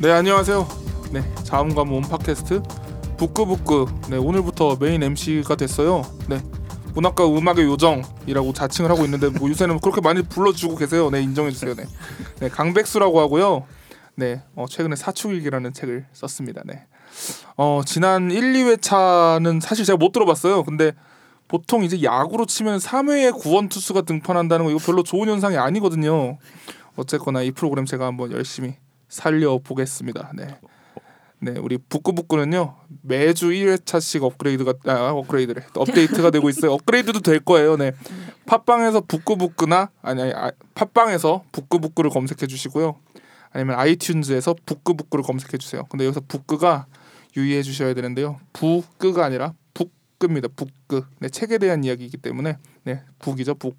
네 안녕하세요. 네 자음과 모음 팟캐스트 북끄북끄 네 오늘부터 메인 MC가 됐어요. 네 문학과 음악의 요정이라고 자칭을 하고 있는데 뭐 요새는 그렇게 많이 불러주고 계세요. 네 인정해 주세요. 네, 네 강백수라고 하고요. 네 어, 최근에 사축일기라는 책을 썼습니다. 네. 어 지난 1, 2회차는 사실 제가 못 들어봤어요. 근데 보통 이제 야구로 치면 3회에 구원 투수가 등판한다는 거 이거 별로 좋은 현상이 아니거든요. 어쨌거나 이 프로그램 제가 한번 열심히 살려 보겠습니다. 네. 네, 우리 북구북구는요 매주 1회차씩 업그레이드가 아, 업그레이드래 업데이트가 되고 있어요. 업그레이드도 될 거예요. 네, 팟빵에서 북구북구나 아니 아니 아, 팟빵에서 북구북구를 검색해 주시고요. 아니면 아이튠즈에서 북구북구를 검색해 주세요. 근데 여기서 북구가 유의해 주셔야 되는데요. 북구가 아니라 북구입니다. 북구. 네, 책에 대한 이야기이기 때문에 네, 북이죠 북.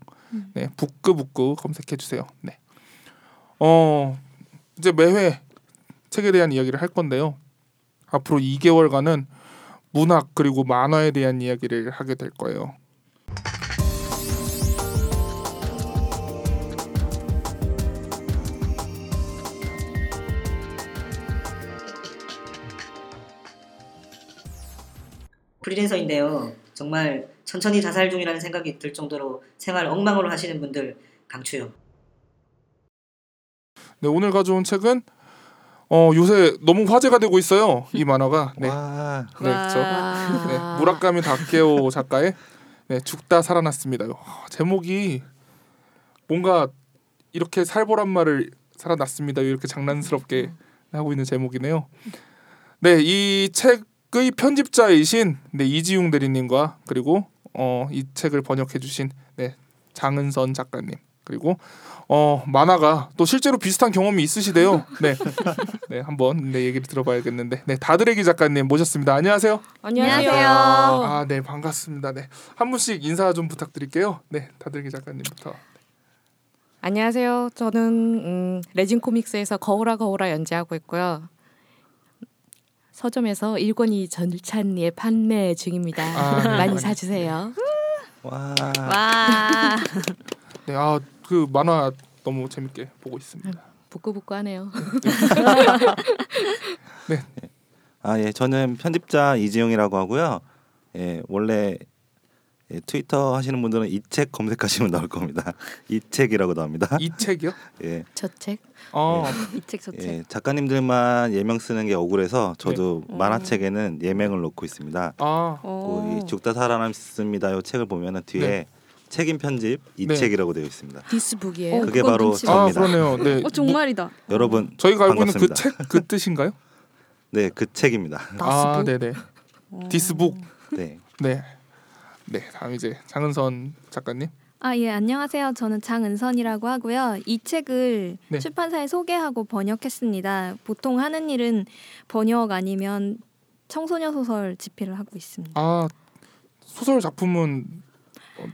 네, 북구북구 검색해 주세요. 네. 어 이제 매회 책에 대한 이야기를 할 건데요. 앞으로 2개월간은 문학 그리고 만화에 대한 이야기를 하게 될 거예요. 프리랜서인데요. 정말 천천히 자살 중이라는 생각이 들 정도로 생활 엉망으로 하시는 분들 강추요. 네, 오늘 가져온 책은 어 요새 너무 화제가 되고 있어요. 이 만화가. 네. 와, 네, 그렇죠. 네, 무라카미 다케오 작가의 네, 죽다 살아났습니다. 와, 제목이 뭔가 이렇게 살벌한 말을 살아났습니다. 이렇게 장난스럽게 하고 있는 제목이네요. 네, 이 책의 편집자이신 네, 이지용 대리님과 그리고 어, 이 책을 번역해 주신 네, 장은선 작가님 그리고 어, 만화가 또 실제로 비슷한 경험이 있으시대요. 네, 네 한번 네, 얘기를 들어봐야겠는데 네, 다드레기 작가님 모셨습니다. 안녕하세요. 안녕하세요. 아, 네, 반갑습니다. 네. 한 분씩 인사 좀 부탁드릴게요. 네, 다들기 작가님부터. 안녕하세요. 저는 음, 레진 코믹스에서 거울아 거울아 연재하고 있고요. 서점에서 일권이 전찬리에 판매 중입니다. 아, 네, 많이 많이. 사주세요. 와, 와 네, 아, 그 만화 너무 재밌게 보고 있습니다. 부끄부끄하네요. 아 예, 저는 편집자 이지용이라고 하고요. 예, 원래 예, 트위터 하시는 분들은 이 책 검색하시면 나올 겁니다. 이 책이라고 나옵니다. 이 책이요? 예, 저 책. 어, 이책 저 책. 예, 작가님들만 예명 쓰는 게 억울해서 저도 네. 만화책에는 예명을 놓고 있습니다. 아, 이 죽다 살아남습니다. 이 책을 보면은 뒤에 네. 책임 편집 이 네. 책이라고 되어 있습니다. 디스북이에요. 그게 그건 바로 눈치. 아. 그러네요. 네. 어 정말이다. 여러분 저희가 알고 있는 그. 책 그 뜻인가요? 네, 그 책입니다. 아? 네, 네. 디스북. 네. 네. 네, 다음 이제 장은선 작가님. 아 예 안녕하세요. 저는 장은선이라고 하고요. 이 책을 네. 출판사에 소개하고 번역했습니다. 보통 하는 일은 번역 아니면 청소년 소설 집필을 하고 있습니다. 아, 소설 작품은 어,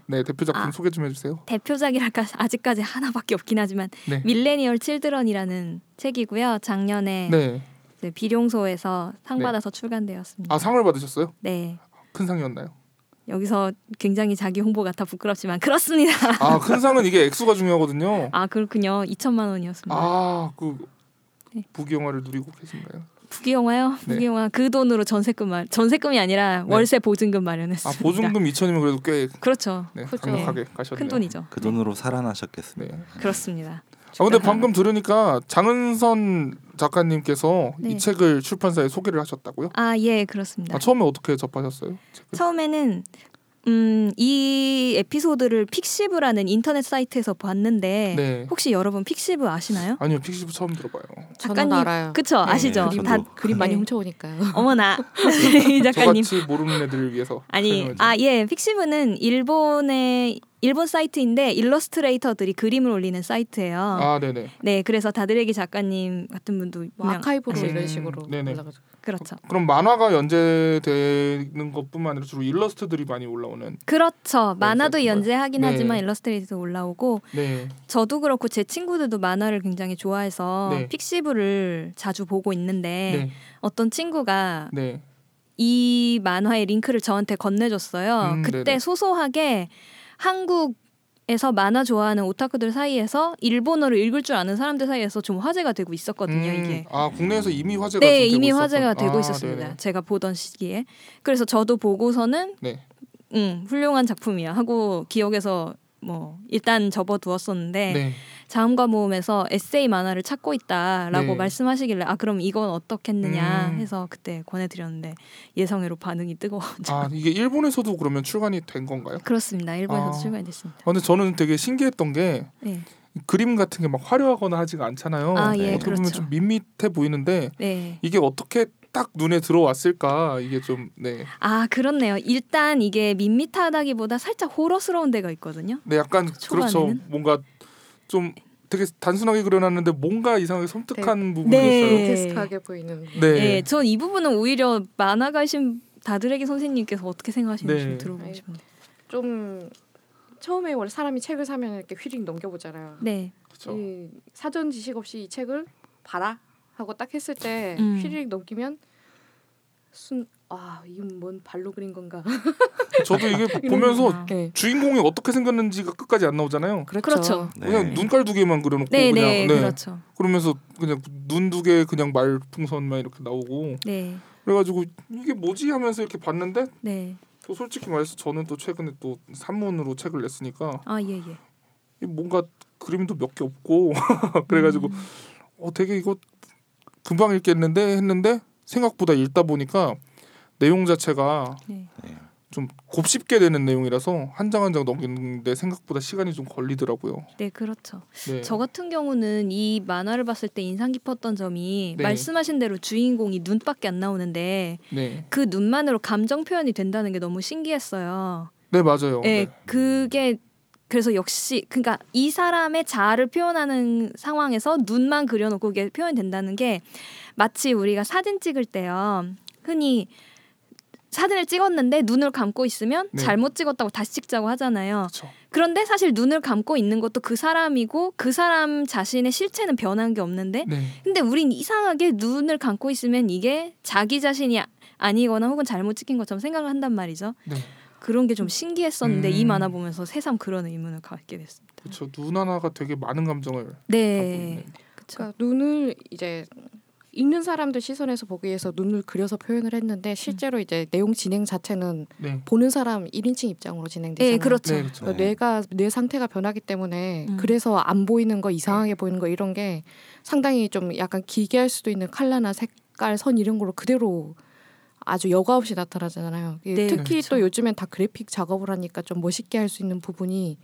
네, 대표 작품 아. 소개 좀 해 주세요. 대표작이랄까 아직까지 하나밖에 없긴 하지만 네. 밀레니얼 칠드런이라는 책이고요. 작년에 네. 그 비룡소에서 상 네. 받아서 출간되었습니다. 아, 상을 받으셨어요? 네. 큰 상이었나요? 여기서 굉장히 자기 홍보 같아 부끄럽지만 그렇습니다. 아, 큰 상은 이게 액수가 중요하거든요. 아 그렇군요. 2천만 원이었습니다. 아, 그 네. 부귀 영화를 누리고 계신가요? 부귀영화요? 네. 부귀영화 그 돈으로 전세금 마 전세금이 아니라 네. 월세 보증금 아, 마련했습니다. 보증금 2천이면 그래도 꽤 그렇죠. 네, 크죠. 강력하게 가셨네요. 큰 돈이죠. 그 돈으로 살아나셨겠습니다. 네. 그렇습니다. 아 근데 방금 들으니까 장은선 작가님께서 네. 이 책을 출판사에 소개를 하셨다고요? 아 예 그렇습니다. 아, 처음에 어떻게 접하셨어요? 책을? 처음에는 음, 이 에피소드를 픽시브라는 인터넷 사이트에서 봤는데 네. 혹시 여러분 픽시브 아시나요? 아니요 픽시브 처음 들어봐요. 작가님, 알아요. 그쵸 네, 아시죠? 그림 다. 그림 많이 네. 훔쳐오니까요. 어머나 이 작가님 저같이 모르는 애들을 위해서 아니. 아 예 픽시브는 일본의 일본 사이트인데 일러스트레이터들이 그림을 올리는 사이트예요. 아 네네. 네 그래서 다드레기 작가님 같은 분도 뭐 아카이브로 음, 이런 식으로 네네. 올라가죠. 그렇죠. 그 럼 만화가 연재되는 것뿐만 아니라 주로 일러스트들이 많이 올라오는. 그렇죠. 만화도. 연재하긴 네. 하지만 일러스트레이터도 올라오고 네. 저도 그렇고 제 친구들도 만화를 굉장히 좋아해서 네. 픽시브를 자주 보고 있는데 네. 어떤 친구가 네. 이 만화의 링크를 저한테 건네줬어요. 음, 그때 네네. 소소하게 한국 에서 만화 좋아하는 오타쿠들 사이에서 일본어를 읽을 줄 아는 사람들 사이에서 좀 화제가 되고 있었거든요. 음, 이게. 아 국내에서 이미 화제가 네, 좀 이미 되고 화제가 되고 아, 있었습니다. 네네. 제가 보던 시기에. 그래서 저도 보고서는 네. 음, 훌륭한 작품이야 하고 기억에서 뭐 일단 접어두었었는데 네. 자음과 모음에서 에세이 만화를 찾고 있다라고 네. 말씀하시길래 아 그럼 이건 어떻겠느냐 음. 해서 그때 권해드렸는데 예상외로 반응이 뜨거워져. 아 이게 일본에서도 그러면 출간이 된 건가요? 그렇습니다. 일본에서 아. 출간이 됐습니다. 아, 근데 저는 되게 신기했던 게 네, 그림 같은 게 막 화려하거나 하지가 않잖아요. 아, 예, 어떻게 보면 그렇죠. 좀 밋밋해 보이는데 네. 이게 어떻게 딱 눈에 들어왔을까 이게 좀 네. 아 그렇네요. 일단 이게 밋밋하다기보다 살짝 호러스러운 데가 있거든요. 네 약간 그렇죠. 초반에는? 뭔가 좀 되게 단순하게 그려놨는데 뭔가 이상하게 섬뜩한 부분이 네. 있어요. 그로테스크하게 보이는. 네. 네, 전 이 부분은 오히려 만화가신 다드레기 선생님께서 어떻게 생각하시는지 네. 좀 들어보고 싶은데. 좀 처음에 원래 사람이 책을 사면 이렇게 휘릭 넘겨보잖아요. 네, 그렇죠. 이 사전 지식 없이 이 책을 봐라 하고 딱 했을 때 음. 휘릭 넘기면 순 아 이건 뭔 발로 그린 건가? 저도 이게 보면서 아. 네. 주인공이 어떻게 생겼는지가 끝까지 안 나오잖아요. 그렇죠. 네. 그냥 눈깔 두 개만 그려놓고 네, 그냥 네, 그렇죠. 그러면서 그냥 눈 두 개 그냥 말풍선만 이렇게 나오고 네, 그래가지고 이게 뭐지 하면서 이렇게 봤는데 네. 또 솔직히 말해서 저는 또 최근에 또 산문으로 책을 냈으니까 아, 예, 예. 이 뭔가 그림도 몇 개 없고 그래가지고 음. 어 되게 이거 금방 읽겠는데 했는데 생각보다 읽다 보니까 내용 자체가 네. 좀 곱씹게 되는 내용이라서 한 장 한 장 넘기는데 생각보다 시간이 좀 걸리더라고요. 네, 그렇죠. 네. 저 같은 경우는 이 만화를 봤을 때 인상 깊었던 점이 네. 말씀하신 대로 주인공이 눈밖에 안 나오는데 네. 그 눈만으로 감정 표현이 된다는 게 너무 신기했어요. 네 맞아요. 네, 네. 그게 그래서 역시 그러니까 이 사람의 자아를 표현하는 상황에서 눈만 그려놓고 그게 표현된다는 게 마치 우리가 사진 찍을 때요 흔히 사진을 찍었는데 눈을 감고 있으면 네. 잘못 찍었다고 다시 찍자고 하잖아요. 그렇죠. 그런데 사실 눈을 감고 있는 것도 그 사람이고 그 사람 자신의 실체는 변한 게 없는데 네. 근데 우린 이상하게 눈을 감고 있으면 이게 자기 자신이 아- 아니거나 혹은 잘못 찍힌 것처럼 생각을 한단 말이죠. 네. 그런 게 좀 신기했었는데 음. 이 만화 보면서 새삼 그런 의문을 갖게 됐습니다. 그렇죠. 눈 하나가 되게 많은 감정을 네, 있는. 그러니까 눈을 이제 읽는 사람들 시선에서 보기 위해서 눈을 그려서 표현을 했는데 실제로 이제 내용 진행 자체는 네. 보는 사람 1인칭 입장으로 진행되잖아요. 네, 그렇죠. 네, 그렇죠. 그러니까 뇌가 뇌 상태가 변하기 때문에 음. 그래서 안 보이는 거 이상하게 보이는 거 이런 게 상당히 좀 약간 기괴할 수도 있는 컬러나 색깔 선 이런 걸로 그대로 아주 여과 없이 나타나잖아요. 이 네, 특히 그렇죠. 또 요즘엔 다 그래픽 작업을 하니까 좀 멋있게 할 수 있는 부분이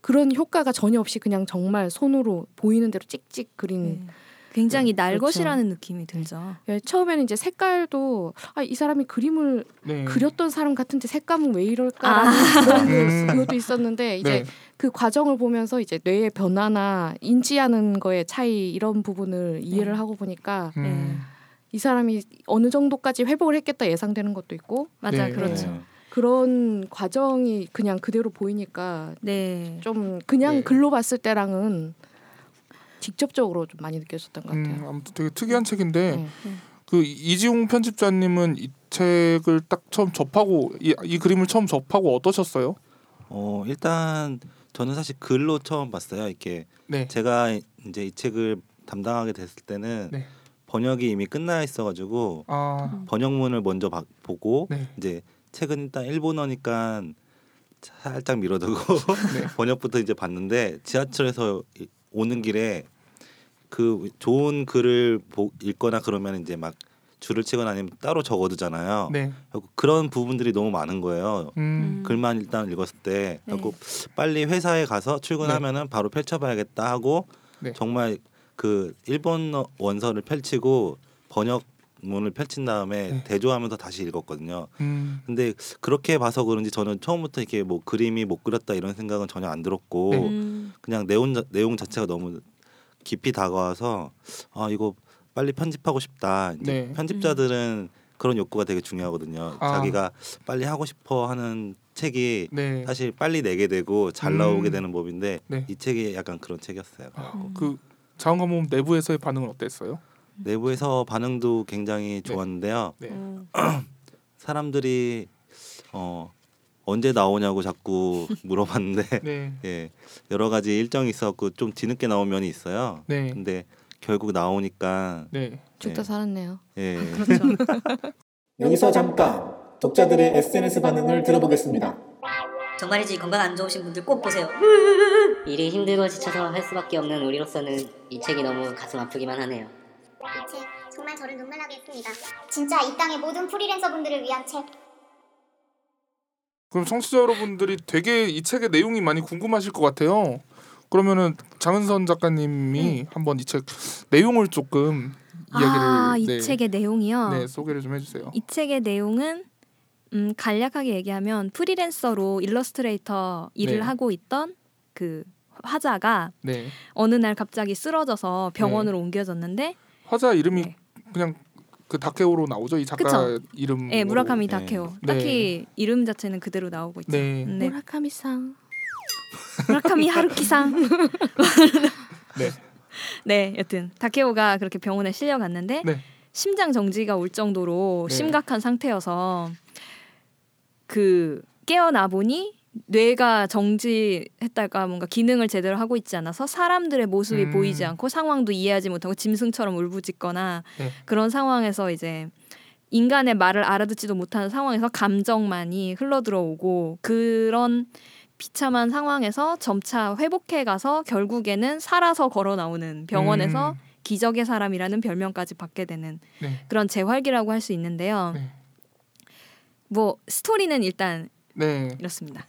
그런 효과가 전혀 없이 그냥 정말 손으로 보이는 대로 찍찍 그린 네. 굉장히 날 그렇죠. 것이라는 느낌이 들죠. 예, 처음에는 이제 색깔도 아, 이 사람이 그림을 네. 그렸던 사람 같은데 색감은 왜 이럴까라는 그런 음. 그것도 있었는데 이제 네. 그 과정을 보면서 이제 뇌의 변화나 인지하는 거의 차이 이런 부분을 이해를 네. 하고 보니까 음. 이 사람이 어느 정도까지 회복을 했겠다 예상되는 것도 있고 맞아, 네. 그렇죠. 네. 그런 과정이 그냥 그대로 보이니까 네, 좀 그냥 네. 글로 봤을 때랑은 직접적으로 좀 많이 느껴졌던 것 음, 같아요. 아무튼 되게 특이한 책인데 네. 그 이지용 편집자님은 이 책을 딱 처음 접하고 이, 이 그림을 처음 접하고 어떠셨어요? 어 일단 저는 사실 글로 처음 봤어요. 이렇게 네. 제가 이제 이 책을 담당하게 됐을 때는 네. 번역이 이미 끝나 있어가지고 아, 번역문을 먼저 봐- 보고 네. 이제 책은 일단 일본어니까 살짝 미뤄두고 네. 번역부터 이제 봤는데 지하철에서 이- 오는 길에 그 좋은 글을 보, 읽거나 그러면 이제 막 줄을 치거나 아니면 따로 적어두잖아요. 네. 그런 부분들이 너무 많은 거예요. 음. 글만 일단 읽었을 때 네. 빨리 회사에 가서 출근하면은 바로 펼쳐봐야겠다 하고 네. 정말 그 일본 원서를 펼치고 번역 문을 펼친 다음에 네. 대조하면서 다시 읽었거든요. 음. 근데 그렇게 봐서 그런지 저는 처음부터 이렇게 뭐 그림이 못 그렸다 이런 생각은 전혀 안 들었고 네. 음, 그냥 내용 자- 내용 자체가 너무 깊이 다가와서 아 이거 빨리 편집하고 싶다. 이제 네. 편집자들은 그런 욕구가 되게 중요하거든요. 아. 자기가 빨리 하고 싶어 하는 책이 네. 사실 빨리 내게 되고 잘 음. 나오게 되는 법인데 네. 이 책이 약간 그런 책이었어요. 아, 그 자원과목 내부에서의 반응은 어땠어요? 내부에서 반응도 굉장히 네. 좋았는데요. 네. 음, 사람들이 어 언제 나오냐고 자꾸 물어봤는데 네. 예 여러 가지 일정이 있었고 좀 뒤늦게 나온 면이 있어요. 네. 근데 결국 나오니까 네. 죽다 예. 살았네요. 예 그렇죠. 여기서 잠깐 독자들의 SNS 반응을 들어보겠습니다. 정말이지 건강 안 좋으신 분들 꼭 보세요. 일이 힘들고 지쳐서 할 수밖에 없는 우리로서는 이 책이 너무 가슴 아프기만 하네요. 이 책 정말 저를 눈물나게 했습니다. 진짜 이 땅의 모든 프리랜서 분들을 위한 책. 그럼 청취자 여러분들이 되게 이 책의 내용이 많이 궁금하실 것 같아요. 그러면은 장은선 작가님이 한번 이 책 내용을 조금 이야기를 아, 이 네, 책의 내용이요. 네 소개를 좀 해주세요. 이 책의 내용은 음, 간략하게 얘기하면 프리랜서로 일러스트레이터 일을 네. 하고 있던 그 화자가 네 어느 날 갑자기 쓰러져서 병원으로 옮겨졌는데 화자 이름이 네. 그냥 그 다케오로 나오죠 이 작가 그쵸. 이름. 네, 무라카미 네. 다케오. 네. 딱히 이름 자체는 그대로 나오고 있죠. 네. 네. 무라카미상. 무라카미 하루키상. 네. 네, 여튼 다케오가 그렇게 병원에 실려 갔는데 네. 심장 정지가 올 정도로 네. 심각한 상태여서 그 깨어나 보니 뇌가 정지했달까 뭔가 기능을 제대로 하고 있지 않아서 사람들의 모습이 음. 보이지 않고 상황도 이해하지 못하고 짐승처럼 울부짖거나 네. 그런 상황에서 이제 인간의 말을 알아듣지도 못하는 상황에서 감정만이 흘러들어오고 그런 비참한 상황에서 점차 회복해 가서 결국에는 살아서 걸어 나오는 병원에서 음, 기적의 사람이라는 별명까지 받게 되는 네. 그런 재활기라고 할 수 있는데요. 네. 뭐 스토리는 일단 네. 이렇습니다.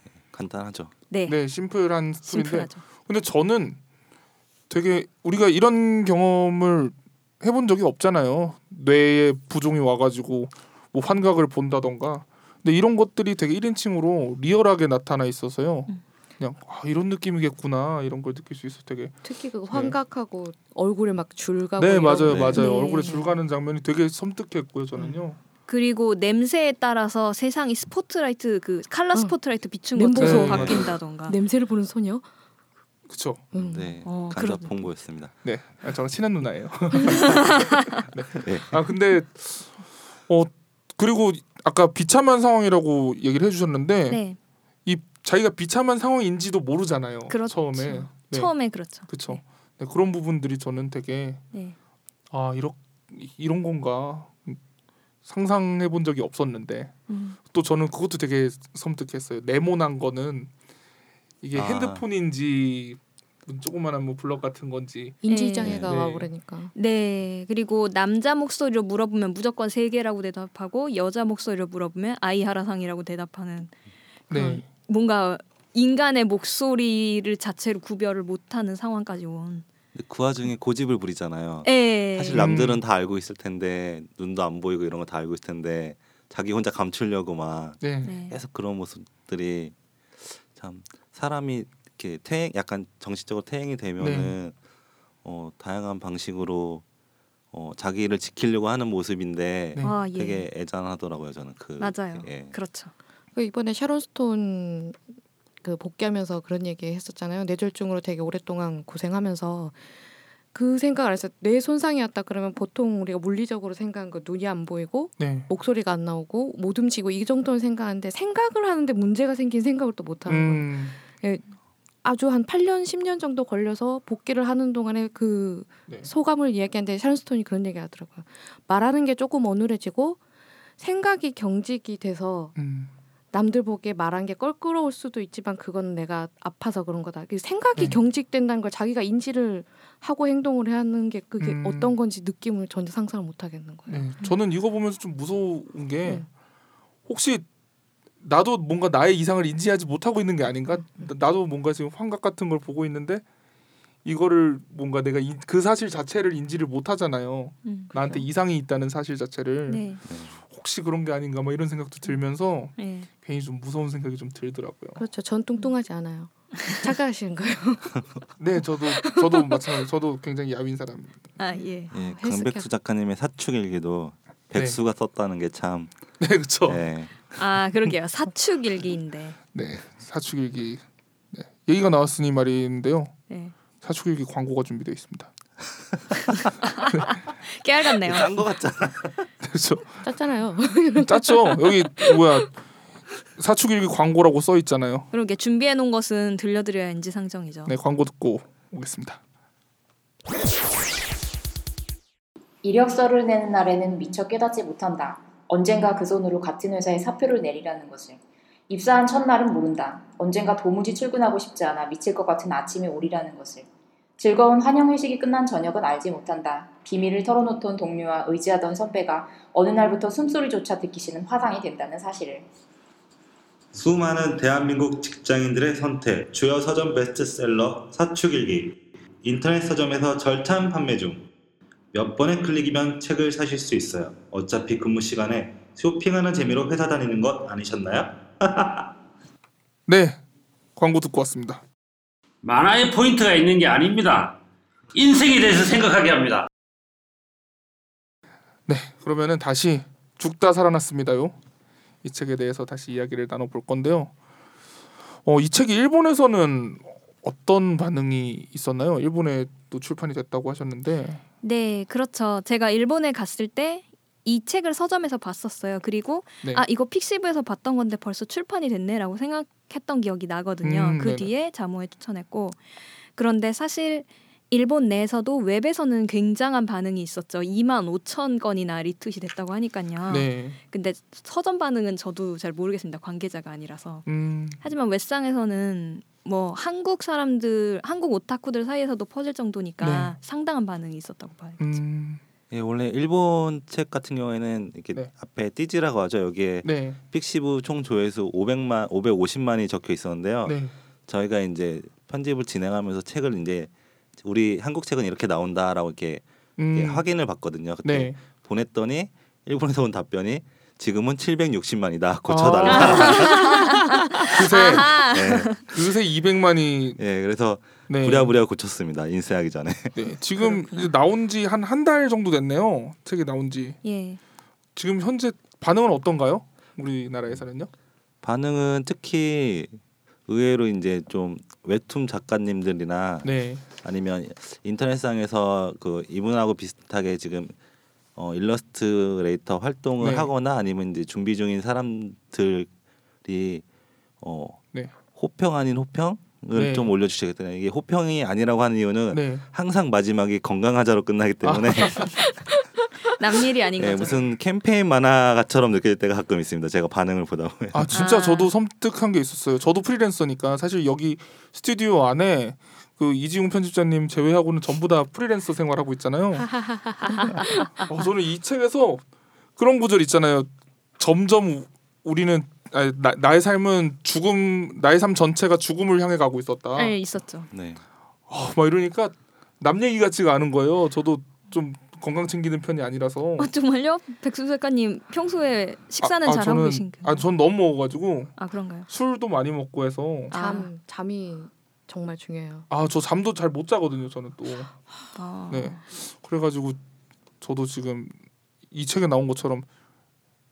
간단하죠. 네, 네 심플한 스토리인데 심플하죠. 근데 저는 되게 우리가 이런 경험을 해본 적이 없잖아요. 뇌에 부종이 와가지고 뭐 환각을 본다던가. 근데 이런 것들이 되게 1인칭으로 리얼하게 나타나 있어서요. 음. 그냥 아, 이런 느낌이겠구나 이런 걸 느낄 수 있어 되게. 특히 그 환각하고 얼굴에 막 줄 가고 네 이런 맞아요 네. 맞아요 네. 얼굴에 줄 가는 장면이 되게 섬뜩했고요 저는요. 그리고 냄새에 따라서 세상이 스포트라이트 그 칼라 어. 스포트라이트 비춘 멘보소. 것처럼 네. 바뀐다던가. 냄새를 보는 소녀. 그쵸. 음. 네 어, 간접 그런 홍보였습니다. 네 아, 저는 친한 누나예요. 네. 네. 아 근데 어 그리고 아까 비참한 상황이라고 얘기를 해주셨는데 네, 이 자기가 비참한 상황인지도 모르잖아요. 그렇죠. 처음에. 네. 처음에 그렇죠. 그렇죠. 네, 그런 부분들이 저는 되게 네. 아 이런 이런 건가 상상해 본 적이 없었는데 음. 또 저는 그것도 되게 섬뜩했어요. 네모난 거는 이게 아. 핸드폰인지 조그만한 뭐 블럭 같은 건지 인지 장애가 네. 와버리니까. 네, 그리고 남자 목소리로 물어보면 무조건 세 개라고 대답하고 여자 목소리로 물어보면 아이하라상이라고 대답하는 네 뭔가 인간의 목소리를 자체로 구별을 못하는 상황까지 온. 그 와중에 고집을 부리잖아요. 예. 사실 남들은 다 알고 있을 텐데 눈도 안 보이고 이런 거 다 알고 있을 텐데 자기 혼자 감추려고 막 네. 네. 계속 그런 모습들이 참 사람이 이렇게 퇴행 약간 정신적으로 퇴행이 되면은 어 다양한 방식으로 어 자기를 지키려고 하는 모습인데 네. 아, 예. 되게 애잔하더라고요 저는 그 맞아요. 예. 그렇죠. 그 이번에 샤론 스톤 그 복귀하면서 그런 얘기 했었잖아요. 뇌졸중으로 되게 오랫동안 고생하면서 그 생각을 해서 뇌 손상이 왔다 그러면 보통 우리가 물리적으로 생각한 거 눈이 안 보이고 네. 목소리가 안 나오고 못 움직이고 이 정도는 생각하는데 생각을 하는데 문제가 생긴 생각을 또 못 하는 거예요. 음, 아주 한 8년 10년 정도 걸려서 복귀를 하는 동안에 그 네. 소감을 이야기하는데 샤론 스톤이 그런 얘기 하더라고요. 말하는 게 조금 어눌해지고 생각이 경직이 돼서 음, 남들 보기에 말한 게 껄끄러울 수도 있지만 그건 내가 아파서 그런 거다. 그 생각이 네. 경직된다는 걸 자기가 인지를 하고 행동을 해야 하는 게 그게 음. 어떤 건지 느낌을 전혀 상상을 못 하겠는 거예요. 네. 저는 이거 보면서 좀 무서운 게 네. 혹시 나도 뭔가 나의 이상을 인지하지 못하고 있는 게 아닌가? 나- 나도 뭔가 지금 환각 같은 걸 보고 있는데 이거를 뭔가 내가 인- 그 사실 자체를 인지를 못 하잖아요. 음. 나한테 이상이 있다는 사실 자체를 네. 혹시 그런 게 아닌가 막 이런 생각도 들면서 네. 괜히 좀 무서운 생각이 좀 들더라고요. 그렇죠. 전 뚱뚱하지 않아요. 착각하시는 거예요. 네, 저도 저도 마찬가지. 저도 굉장히 야윈 사람입니다. 아 예. 예, 헬스케어. 강백수 작가님의 사축일기도 백수가 썼다는 게 참 네, 그렇죠. 예. 아 그러게요. 사축 일기인데. 네, 사축일기. 네. 얘기가 나왔으니 말인데요. 네. 사축일기 광고가 준비되어 있습니다. 깨알 같네요. 딴거 같잖아. 그렇죠. 짰잖아요. 짰죠. 여기 뭐야 사축일기 광고라고 써 있잖아요. 그러게 준비해 놓은 것은 들려드려야 인지상정이죠. 네, 광고 듣고 오겠습니다. 이력서를 내는 날에는 미처 깨닫지 못한다. 언젠가 그 손으로 같은 회사에 사표를 내리라는 것을. 입사한 첫날은 모른다. 언젠가 도무지 출근하고 싶지 않아 미칠 것 같은 아침이 오리라는 것을. 즐거운 환영 회식이 끝난 저녁은 알지 못한다. 비밀을 털어놓던 동료와 의지하던 선배가 어느 날부터 숨소리조차 듣기 싫은 화상이 된다는 사실을. 수많은 대한민국 직장인들의 선택 주요 서점 베스트셀러 사축일기 인터넷 서점에서 절찬 판매 중 몇 번의 클릭이면 책을 사실 수 있어요. 어차피 근무 시간에 쇼핑하는 재미로 회사 다니는 것 아니셨나요? 네, 광고 듣고 왔습니다. 만화에 포인트가 있는 게 아닙니다. 인생에 대해서 생각하게 합니다. 네, 그러면은 다시 죽다 살아났습니다요. 이 책에 대해서 다시 이야기를 나눠볼 건데요. 어, 이 책이 일본에서는 어떤 반응이 있었나요? 일본에 또 출판이 됐다고 하셨는데, 네, 그렇죠. 제가 일본에 갔을 때 이 책을 서점에서 봤었어요. 그리고 네. 아 이거 픽시브에서 봤던 건데 벌써 출판이 됐네라고 생각 했던 기억이 나거든요. 음, 그 네네. 뒤에 자모에 추천했고 그런데 사실 일본 내에서도 웹에서는 굉장한 반응이 있었죠. 2만 5천 건이나 리트윗이 됐다고 하니까요. 네, 근데 서점 반응은 저도 잘 모르겠습니다. 관계자가 아니라서. 음, 하지만 웹상에서는 뭐 한국 사람들, 한국 오타쿠들 사이에서도 퍼질 정도니까 네. 상당한 반응이 있었다고 봐요. 음, 예, 원래 일본 책 같은 경우에는 이렇게 네. 앞에 띠지라고 하죠. 여기에 네, 픽시브 총 조회수 500만 550만이 적혀 있었는데요. 네, 저희가 이제 편집을 진행하면서 책을 이제 우리 한국 책은 이렇게 나온다라고 이렇게, 이렇게 음, 확인을 받거든요. 그때 네, 보냈더니 일본에서 온 답변이 지금은 760만이다 아. 고쳐달라. 그새 아하. 네, 그새 200만이 예, 그래서 네, 부랴부랴 고쳤습니다. 인쇄하기 전에. 네, 지금 이제 나온 지 한 한 달 정도 됐네요. 책이 나온 지. 예. 지금 현재 반응은 어떤가요? 우리나라에서는요? 반응은 특히 의외로 이제 좀 웹툰 작가님들이나 네, 아니면 인터넷상에서 그 이분하고 비슷하게 지금 어, 일러스트레이터 활동을 네. 하거나 아니면 이제 준비 중인 사람들이 어, 네. 호평 아닌 호평을 네. 좀 올려주시겠다는 이게 호평이 아니라고 하는 이유는 네. 항상 마지막이 건강하자로 끝나기 때문에 남일이 아닌 예, 거죠. 무슨 캠페인 만화처럼 느껴질 때가 가끔 있습니다. 제가 반응을 보다 보면. 아 진짜 아. 저도 섬뜩한 게 있었어요. 저도 프리랜서니까 사실 여기 스튜디오 안에 그 이지웅 편집자님 제외하고는 전부 다 프리랜서 생활하고 있잖아요. 어, 저는 이 책에서 그런 구절 있잖아요. 점점 우리는 아니, 나, 나의 삶은 죽음 나의 삶 전체가 죽음을 향해 가고 있었다. 네, 있었죠. 네. 어, 막 이러니까 남 얘기 같지가 않은 거예요. 저도 좀 건강 챙기는 편이 아니라서. 어, 정말요? 백수 작가님 평소에 식사는 아, 아, 잘하고 계신가요? 아, 전 너무 먹어가지고 아 그런가요? 술도 많이 먹고 해서 잠 잠이 정말 중요해요. 아저 잠도 잘 못 자거든요. 저는 또. 아. 네. 그래가지고 저도 지금 이 책에 나온 것처럼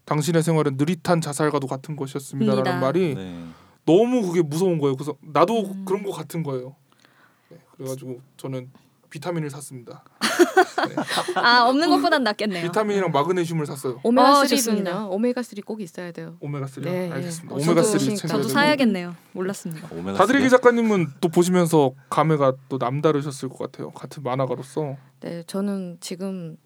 당신의 생활은 느릿한 자살과도 같은 것이었습니다라는 입니다. 말이 네. 너무 그게 무서운 거예요. 그래서 나도 음. 그런 거 같은 거예요. 네. 그래가지고 저는 비타민을 샀습니다. 아 없는 것보단 낫겠네요. 비타민이랑 마그네슘을 샀어요. 오메가 어, 3는 좋습니다. 오메가 3꼭 있어야 돼요. 오메가 3. 네. 알겠습니다. 어, 오메가 3 저도-. 사야겠네요. 몰랐습니다. 다드리기? 작가님은 또 보시면서 감회가 또 남다르셨을 것 같아요. 같은 만화가로서. 네, 저는 지금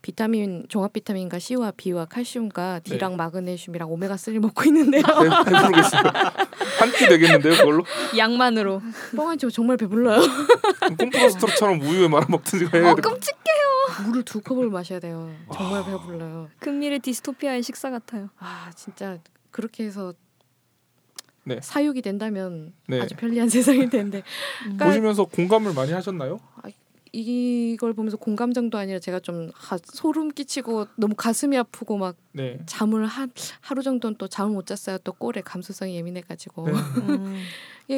비타민 종합 비타민과 C와 B와 칼슘과 네. D랑 마그네슘이랑 오메가 3를 먹고 있는데요. 배, 배부르겠어요. 한끼 되겠는데요, 그걸로? 양만으로. 뻥한 지 정말 배불러요. 콤프로스터처럼 우유에 말아 먹든지 해야 어 돼. 끔찍. 물을 두 컵을 마셔야 돼요. 정말 배불러요. 금미래 디스토피아의 식사 같아요. 아 진짜 그렇게 해서 네. 사육이 된다면 네. 아주 편리한 세상일 텐데 그러니까 보시면서 공감을 많이 하셨나요? 이걸 보면서 공감정도 아니라 제가 좀 하, 소름 끼치고 너무 가슴이 아프고 막 네. 잠을 한 하루 정도는 또 잠을 못 잤어요. 또 꼴에 감수성이 예민해가지고 네. 음.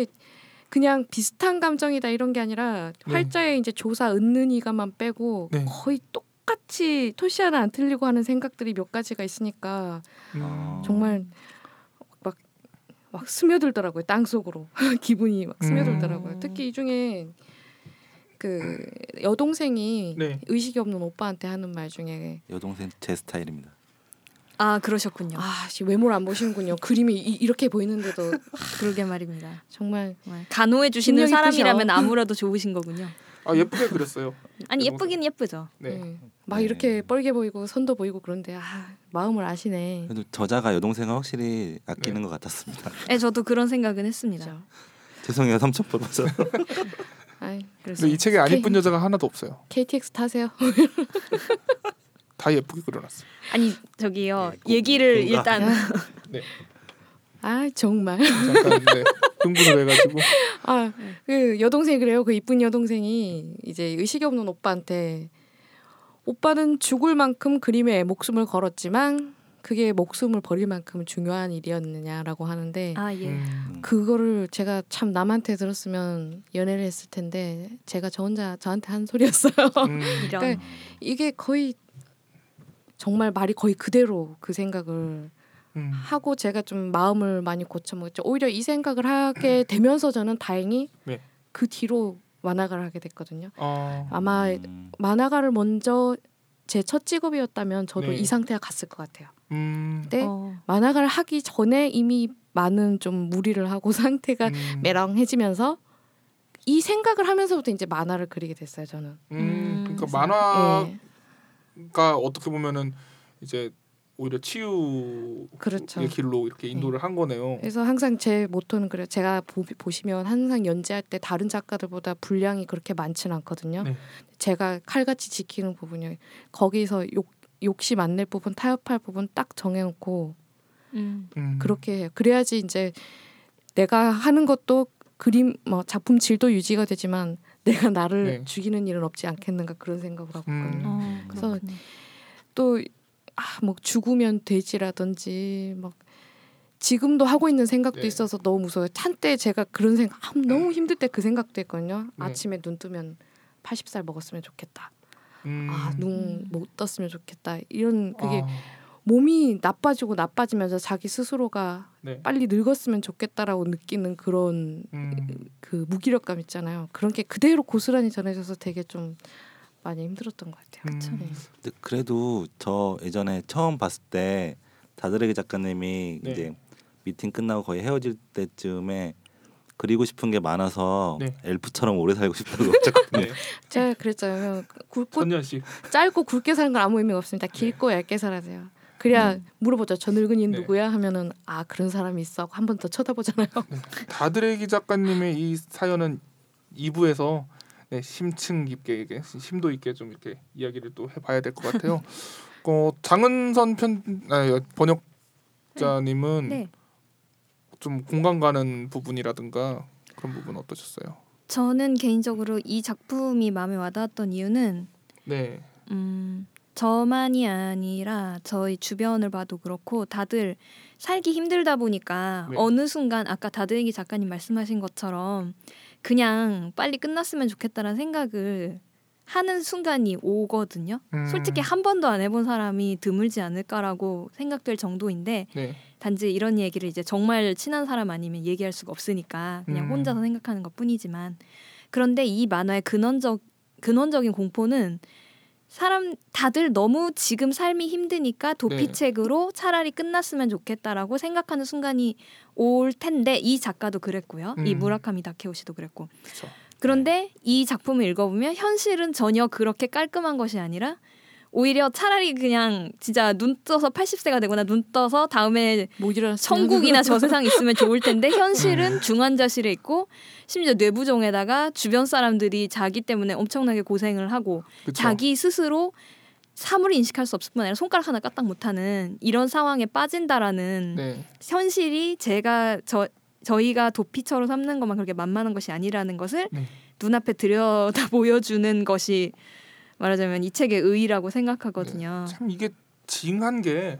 그냥 비슷한 감정이다 이런 게 아니라 네. 활자에 이제 조사 은는이가만 빼고 네. 거의 똑같이 토시 하나 안 틀리고 하는 생각들이 몇 가지가 있으니까 음. 정말 막, 막 스며들더라고요 땅 속으로 기분이 막 스며들더라고요. 음. 특히 이 중에 그 여동생이 네. 의식이 없는 오빠한테 하는 말 중에 여동생 제 스타일입니다. 아 그러셨군요. 아, 씨, 외모를 안 보시는군요. 그림이 이, 렇게 보이는데도 그러게 말입니다. 정말 정말 간호해 주시는 사람이라면 크셔. 아무래도 좋으신 거군요. 아 예쁘게 그렸어요. 아니 예쁘긴 예쁘죠. 네. 네. 막 네. 이렇게 뻘게 보이고 선도 보이고 그런데 아, 마음을 아시네. 그래도 저자가 여동생을 확실히 아끼는 네. 것 같았습니다. 네, 저도 그런 생각은 했습니다. 진짜. 죄송해요 삼촌 보면서. 근데 이 책에 안 K- 이쁜 여자가 하나도 없어요. KTX 타세요. 다 예쁘게 그려놨어요. 아니 저기요 네, 고- 얘기를 공감. 일단 아 정말. 잠깐 네, 흥분을 해가지고 아그 여동생이 그래요. 그 이쁜 여동생이 이제 의식이 없는 오빠한테 오빠는 죽을 만큼 그림에 목숨을 걸었지만 그게 목숨을 버릴 만큼 중요한 일이었느냐라고 하는데 아 예. 음, 그거를 제가 참 남한테 들었으면 연애를 했을 텐데 제가 저 혼자 저한테 한 소리였어요. 음, 그러니까 이게 거의 정말 말이 거의 그대로 그 생각을 음, 하고 제가 좀 마음을 많이 고쳐먹었죠. 오히려 이 생각을 하게 되면서 저는 다행히 네. 그 뒤로 만화가를 하게 됐거든요. 어, 아마 음. 만화가를 먼저 제 첫 직업이었다면 저도 네. 이 상태가 갔을 것 같아요. 음, 근데 어, 만화가를 하기 전에 이미 많은 좀 무리를 하고 상태가 음, 메랑해지면서 이 생각을 하면서부터 이제 만화를 그리게 됐어요. 저는. 음, 그러니까 음, 만화 가 예. 어떻게 보면은 이제 오히려 치유의 그렇죠. 길로 이렇게 인도를 한 거네요. 그래서 항상 제 모토는 그래요. 제가 보, 보시면 항상 연재할 때 다른 작가들보다 분량이 그렇게 많지는 않거든요. 네. 제가 칼같이 지키는 부분이 거기서 욕 욕심 안 낼 부분, 타협할 부분 딱 정해놓고 음. 음, 그렇게 해요. 그래야지 이제 내가 하는 것도 그림 뭐 작품 질도 유지가 되지만 내가 나를 네. 죽이는 일은 없지 않겠는가 그런 생각을 하고 음. 있거든요. 어, 그래서. 또 아, 뭐 죽으면 돼지라든지 막 지금도 하고 있는 생각도 네. 있어서 너무 무서워요. 한때 제가 그런 생각 아, 너무 힘들 때 그 생각도 했거든요. 네. 아침에 눈 뜨면 80살 먹었으면 좋겠다. 음, 아, 눈 못 떴으면 좋겠다. 이런 그게 아, 몸이 나빠지고 나빠지면서 자기 스스로가 네. 빨리 늙었으면 좋겠다라고 느끼는 그런 음, 그 무기력감 있잖아요. 그런 게 그대로 고스란히 전해져서 되게 좀 많이 힘들었던 것 같아요. 음. 네. 근데 그래도 저 예전에 처음 봤을 때 다드레기 작가님이 네. 이제 미팅 끝나고 거의 헤어질 때쯤에 그리고 싶은 게 많아서 네. 엘프처럼 오래 살고 싶다고 하셨거든요. 네. 제가 그랬잖아요. 굵고 천년씩 짧고 굵게 사는 건 아무 의미가 없습니다. 길고 얇게 살아야 돼요. 그래야 물어보죠. 저 늙은이 네. 누구야? 하면은 아 그런 사람이 있어. 한 번 더 쳐다보잖아요. 다드레기 작가님의 이 사연은 2부에서 네, 심층 깊게 이게 심도 있게 좀 이렇게 이야기를 또 해봐야 될 것 같아요. 어, 장은선 편 아, 번역자님은 네. 좀 공감 가는 부분이라든가 그런 부분 어떠셨어요? 저는 개인적으로 이 작품이 마음에 와닿았던 이유는 네, 음, 저만이 아니라 저희 주변을 봐도 그렇고 다들 살기 힘들다 보니까 네. 어느 순간 아까 다드얘기 작가님 말씀하신 것처럼 그냥 빨리 끝났으면 좋겠다는 생각을 하는 순간이 오거든요. 음, 솔직히 한 번도 안 해본 사람이 드물지 않을까라고 생각될 정도인데 네, 단지 이런 얘기를 이제 정말 친한 사람 아니면 얘기할 수가 없으니까 그냥 음. 혼자서 생각하는 것 뿐이지만 그런데 이 만화의 근원적 근원적인 공포는 사람 다들 너무 지금 삶이 힘드니까 도피책으로 차라리 끝났으면 좋겠다라고 생각하는 순간이 올 텐데 이 작가도 그랬고요. 이 음. 무라카미 다케오 시도 그랬고. 그렇죠. 그런데 이 작품을 읽어보면 현실은 전혀 그렇게 깔끔한 것이 아니라 오히려 차라리 그냥 진짜 눈 떠서 80세가 되거나 눈 떠서 다음에 천국이나 저 세상 있으면 좋을 텐데 현실은 중환자실에 있고 심지어 뇌부종에다가 주변 사람들이 자기 때문에 엄청나게 고생을 하고 그쵸? 자기 스스로 사물을 인식할 수 없을 뿐 아니라 손가락 하나 까딱 못하는 이런 상황에 빠진다라는 네, 현실이 제가 저 저희가 도피처로 삼는 것만 그렇게 만만한 것이 아니라는 것을 네. 눈앞에 들여다 보여주는 것이 말하자면 이 책의 의의라고 생각하거든요. 참 이게 징한 게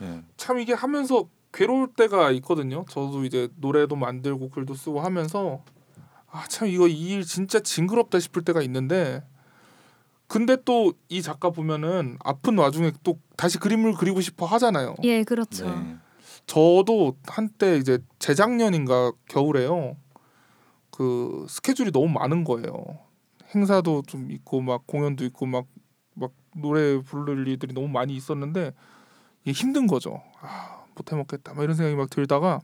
네. 참 이게 하면서 괴로울 때가 있거든요. 저도 이제 노래도 만들고 글도 쓰고 하면서 아 참 이거 이 일 진짜 징그럽다 싶을 때가 있는데 근데 또 이 작가 보면은 아픈 와중에 또 다시 그림을 그리고 싶어 하잖아요. 예, 그렇죠. 네. 저도 한때 이제 재작년인가 겨울에요. 그 스케줄이 너무 많은 거예요. 행사도 좀 있고 막 공연도 있고 막 막 노래 부를 일들이 너무 많이 있었는데 이게 힘든 거죠. 아, 못 해먹겠다. 막 이런 생각이 막 들다가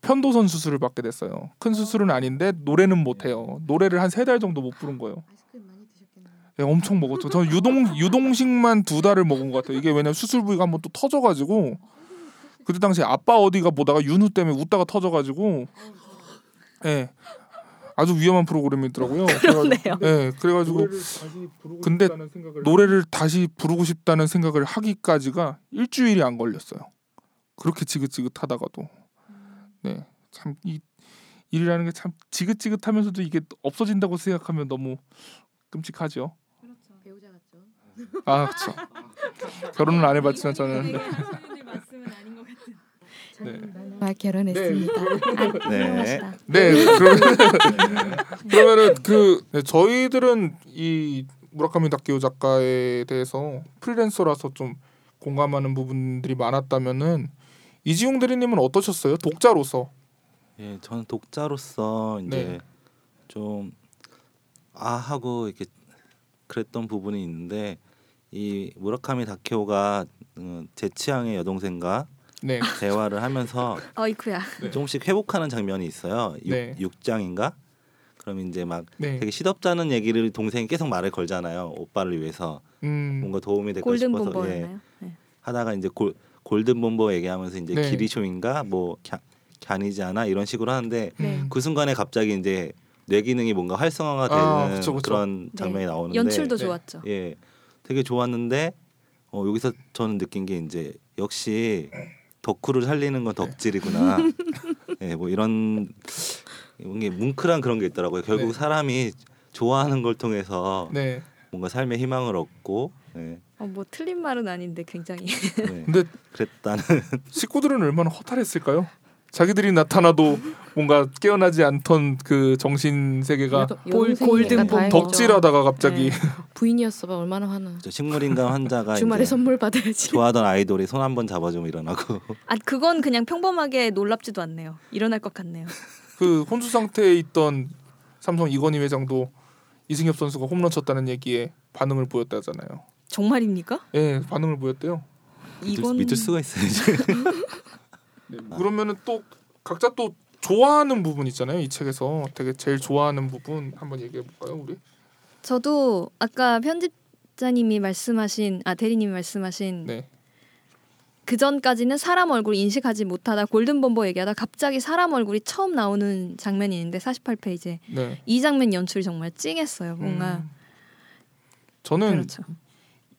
편도선 수술을 받게 됐어요. 큰 수술은 아닌데 노래는 못 해요. 노래를 한 세 달 정도 못 부른 거예요. 네, 엄청 먹었죠. 저는 유동 유동식만 두 달을 먹은 것 같아요. 이게 왜냐면 수술 부위가 한번 또 터져가지고 그때 당시 아빠 어디가 보다가 윤후 때문에 웃다가 터져가지고 예 아주 위험한 프로그램이더라고요. 그러네요. 예 그래가지고 근데 노래를 다시 부르고 싶다는 생각을 하기까지가 일주일이 안 걸렸어요. 그렇게 지긋지긋하다가도 네 참 이 일이라는 게 참 지긋지긋하면서도 이게 없어진다고 생각하면 너무 끔찍하죠. 배우자 같죠. 아 그렇죠. 결혼은 안 해봤지만 저는 네. 네. 아, 결혼했습니다. 네. 네, 그러면 그러면은 그 네, 저희들은 이 무라카미 다케오 작가에 대해서 프리랜서라서 좀 공감하는 부분들이 많았다면은 이지용 대리님은 어떠셨어요? 독자로서. 예, 저는 독자로서 이제 네. 좀아 하고 이렇게 그랬던 부분이 있는데 이 무라카미 다케오가 음, 제 취향의 여동생과 네. 대화를 하면서 어이쿠야. 조금씩 회복하는 장면이 있어요. 육, 네. 육장인가? 그럼 이제 막 네. 되게 시덥잖은 얘기를 동생이 계속 말을 걸잖아요. 오빠를 위해서 음. 뭔가 도움이 될까 싶어서 예. 네. 하다가 이제 골, 골든 본버 얘기하면서 이제 네. 기리쇼인가 뭐 갸, 갸니지 않아 이런 식으로 하는데 네. 그 순간에 갑자기 이제 뇌 기능이 뭔가 활성화가 되는 아, 그쵸, 그쵸. 그런 장면이 네. 나오는데 연출도 네. 좋았죠. 예 되게 좋았는데 어, 여기서 저는 느낀 게 이제 역시 덕후를 살리는 건 덕질이구나. 예뭐 이런 이게 뭉클한 그런 게 있더라고요. 결국 네. 사람이 좋아하는 걸 통해서 네. 뭔가 삶의 희망을 얻고 예, 어, 뭐 틀린 말은 아닌데 굉장히. 네, 근데 그랬다는. 식구들은 얼마나 허탈했을까요? 자기들이 나타나도 뭔가 깨어나지 않던 그 정신 세계가 볼- 골든 본 덕질하다가 갑자기 네. 부인이었으면 얼마나 화나. 저 식물인간 환자가 주말에 선물 받아야지. 좋아하던 아이돌이 손 한 번 잡아주면 일어나고 아 그건 그냥 평범하게 놀랍지도 않네요. 일어날 것 같네요. 그 혼수 상태에 있던 삼성 이건희 회장도 이승엽 선수가 홈런 쳤다는 얘기에 반응을 보였다잖아요. 정말입니까? 예, 반응을 보였대요. 믿을, 이건 믿을 수가 있어야지. 네, 그러면은 또 각자 또 좋아하는 부분 있잖아요. 이 책에서 되게 제일 좋아하는 부분 한번 얘기해 볼까요, 우리? 저도 아까 편집자님이 말씀하신 아 대리님이 말씀하신 네. 그 전까지는 사람 얼굴 인식하지 못하다 골든 범버 얘기하다 갑자기 사람 얼굴이 처음 나오는 장면이 있는데 48페이지에 네. 이 장면 연출이 정말 찡했어요. 뭔가 음. 저는 그렇죠.